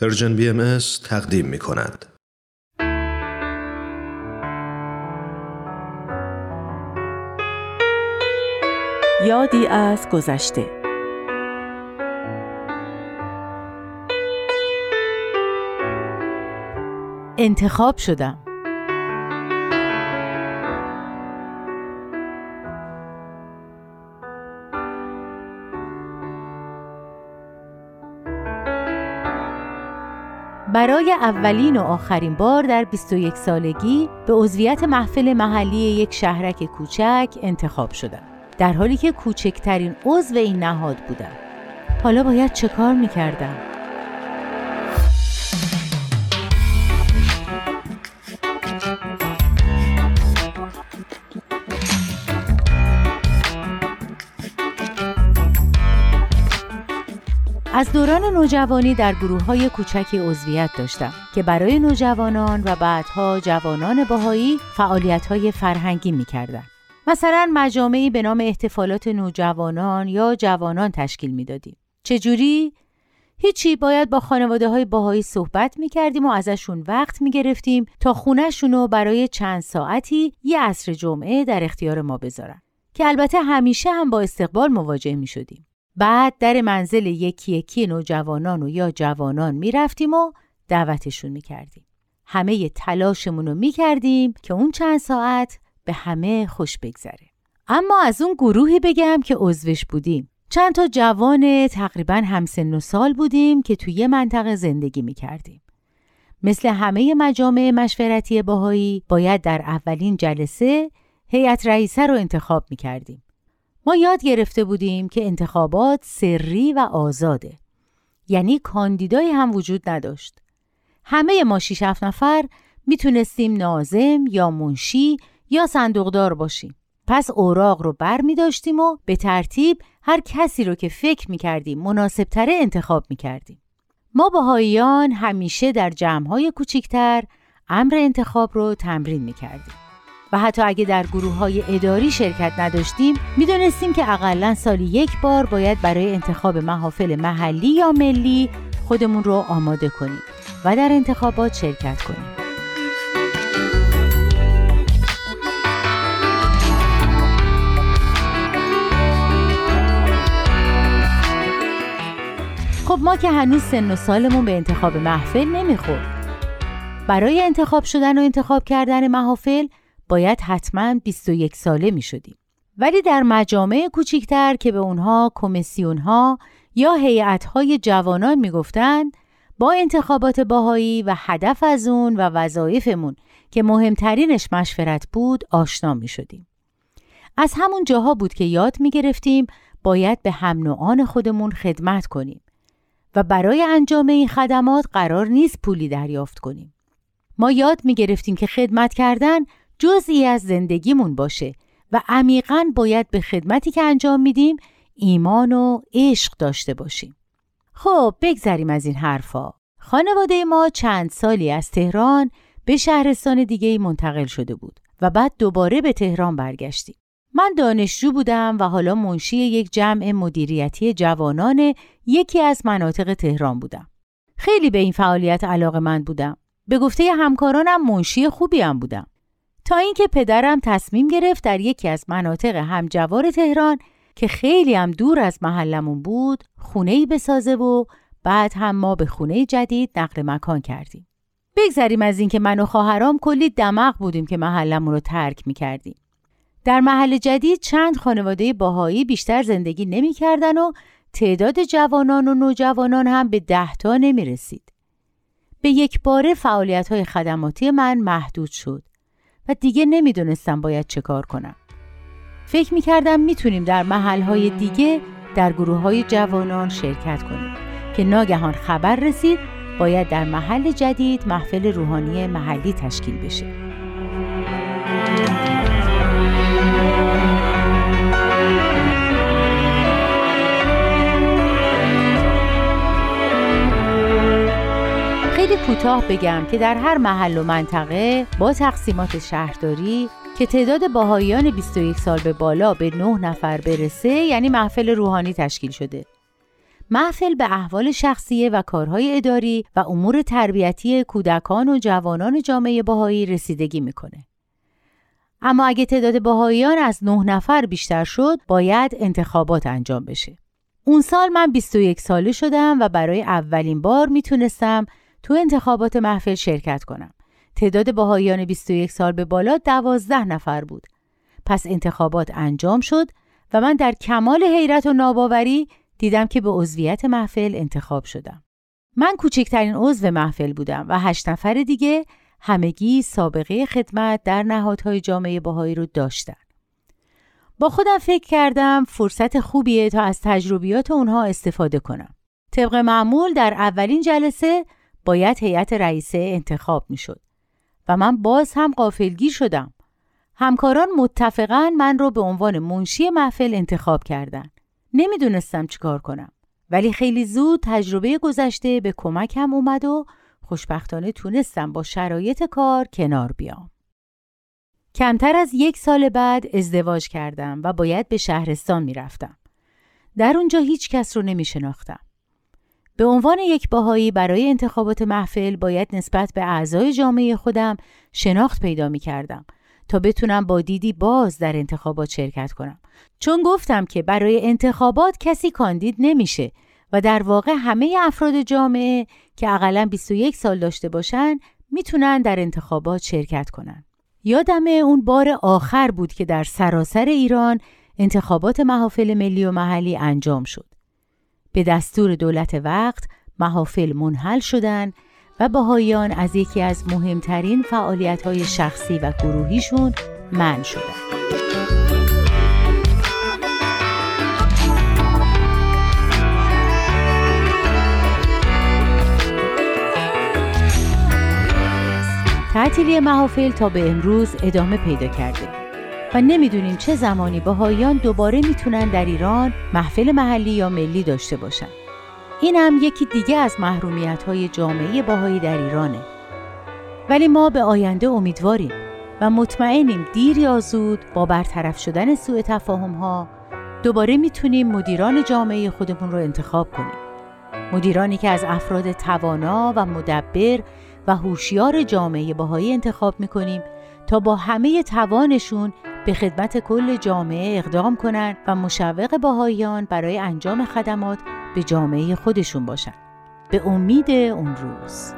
پرژن بی ام تقدیم می کند. یادی از گذشته انتخاب شدم برای اولین و آخرین بار در 21 سالگی به عضویت محفل محلی یک شهرک کوچک انتخاب شدم در حالی که کوچکترین عضو این نهاد بودم حالا باید چه کار می‌کردم؟ از دوران نوجوانی در گروه های کوچکی عضویت داشتم که برای نوجوانان و بعدها جوانان باهایی فعالیت های فرهنگی می کردن. مثلا مجامعی به نام احتفالات نوجوانان یا جوانان تشکیل می دادیم. چجوری؟ هیچی باید با خانواده های باهایی صحبت می کردیم و ازشون وقت می گرفتیم تا خونهشون رو برای چند ساعتی یه عصر جمعه در اختیار ما بذارن. که البته همیشه هم با استقبال مواجه می شدیم. بعد در منزل یکی یکی نوجوانان و یا جوانان می‌رفتیم و دعوتشون می‌کردیم. همه تلاشمون رو می‌کردیم که اون چند ساعت به همه خوش بگذره. اما از اون گروهی بگم که عضوش بودیم. چند تا جوان تقریبا همسن و سال بودیم که توی منطقه زندگی می‌کردیم. مثل همه مجامع مشورتی باهایی باید در اولین جلسه هیئت رئیسه رو انتخاب می‌کردیم. ما یاد گرفته بودیم که انتخابات سری و آزاده یعنی کاندیدایی هم وجود نداشت همه ما شیش هفت نفر می‌تونستیم نازم یا منشی یا صندوقدار باشیم پس اوراق رو بر می داشتیم و به ترتیب هر کسی رو که فکر می کردیم مناسب تره انتخاب می کردیم. ما باهاییان همیشه در جمعهای کوچیکتر امر انتخاب رو تمرین می کردیم. و حتی اگه در گروه های اداری شرکت نداشتیم می‌دونستیم که اقلا سالی یک بار باید برای انتخاب محافل محلی یا ملی خودمون رو آماده کنیم و در انتخابات شرکت کنیم. خب ما که هنوز سن و سالمون به انتخاب محفل نمی‌خورد. برای انتخاب شدن و انتخاب کردن محافل باید حتما 21 ساله می شدیم. ولی در مجامع کوچیکتر که به اونها کمیسیون ها یا هیئت های جوانان می گفتند با انتخابات باهایی و هدف از اون و وظایفمون که مهمترینش مشورت بود آشنا می شدیم. از همون جاها بود که یاد می گرفتیم باید به هم نوعان خودمون خدمت کنیم و برای انجام این خدمات قرار نیست پولی دریافت کنیم. ما یاد می گرفتیم که خدمت کردن جزئی از زندگیمون باشه و عمیقا باید به خدمتی که انجام میدیم ایمان و عشق داشته باشیم. خب بگذریم از این حرفا. خانواده ما چند سالی از تهران به شهرستان دیگه منتقل شده بود و بعد دوباره به تهران برگشتیم. من دانشجو بودم و حالا منشی یک جمع مدیریتی جوانان یکی از مناطق تهران بودم. خیلی به این فعالیت علاقه من بودم. به گفته همکارانم منشی خوبی هم بودم. تا اینکه پدرم تصمیم گرفت در یکی از مناطق همجوار تهران که خیلی هم دور از محلمون بود خونه ای بسازه و بعد هم ما به خونه جدید نقل مکان کردیم. بگذریم از اینکه من و خواهرام کلی دماغ بودیم که محلمون رو ترک می کردیم. در محل جدید چند خانواده باهایی بیشتر زندگی نمی کردن و تعداد جوانان و نوجوانان هم به ده تا نمی رسید. به یک باره فعالیت های خدماتی من محدود شد و دیگه نمی‌دونستم باید چه کار کنم. فکر می‌کردم می‌تونیم در محلهای دیگه در گروه های جوانان شرکت کنیم که ناگهان خبر رسید باید در محل جدید محفل روحانی محلی تشکیل بشه. خیلی کوتاه بگم که در هر محل و منطقه با تقسیمات شهرداری که تعداد باهایان 21 سال به بالا به 9 نفر برسه یعنی محفل روحانی تشکیل شده محفل به احوال شخصیه و کارهای اداری و امور تربیتی کودکان و جوانان جامعه باهایی رسیدگی می‌کنه. اما اگه تعداد باهاییان از نه نفر بیشتر شد باید انتخابات انجام بشه. اون سال من 21 ساله شدم و برای اولین بار می‌تونستم تو انتخابات محفل شرکت کنم. تعداد باهاییان 21 سال به بالا 12 نفر بود. پس انتخابات انجام شد و من در کمال حیرت و ناباوری دیدم که به عضویت محفل انتخاب شدم. من کوچکترین عضو محفل بودم و هشت نفر دیگه همگی سابقه خدمت در نهادهای جامعه باهایی رو داشتن. با خودم فکر کردم فرصت خوبیه تا از تجربیات اونها استفاده کنم. طبق معمول در اولین جلسه باید هیئت رئیسه انتخاب می شد و من باز هم قافلگیر شدم. همکاران متفقا من رو به عنوان منشی محفل انتخاب کردند. نمی‌دونستم چیکار کنم ولی خیلی زود تجربه گذشته به کمکم اومد و خوشبختانه تونستم با شرایط کار کنار بیام. کمتر از یک سال بعد ازدواج کردم و باید به شهرستان می‌رفتم. در اونجا هیچ کس رو نمی شناختم. به عنوان یک باهایی برای انتخابات محفل باید نسبت به اعضای جامعه خودم شناخت پیدا می کردم تا بتونم با دیدی باز در انتخابات شرکت کنم. چون گفتم که برای انتخابات کسی کاندید نمیشه و در واقع همه افراد جامعه که اقلا 21 سال داشته باشن می‌تونن در انتخابات شرکت کنن. یادم اون بار آخر بود که در سراسر ایران انتخابات محافل ملی و محلی انجام شد. به دستور دولت وقت محافل منحل شدن و باهایان از یکی از مهمترین فعالیت های شخصی و گروهیشون من شدن. تعطیلی محافل تا به امروز ادامه پیدا کرده و نمی‌دونیم چه زمانی باهایان دوباره می‌تونن در ایران محفل محلی یا ملی داشته باشن. این هم یکی دیگه از محرومیت های جامعه باهایی در ایرانه. ولی ما به آینده امیدواریم و مطمئنیم دیر یا زود با برطرف شدن سوء تفاهم ها دوباره می‌تونیم مدیران جامعه خودمون رو انتخاب کنیم. مدیرانی که از افراد توانا و مدبر و هوشیار جامعه باهایی انتخاب می‌کنیم تا با همه توانشون به خدمت کل جامعه اقدام کنند و مشوق باهاییان برای انجام خدمات به جامعه خودشون باشند. به امید اون روز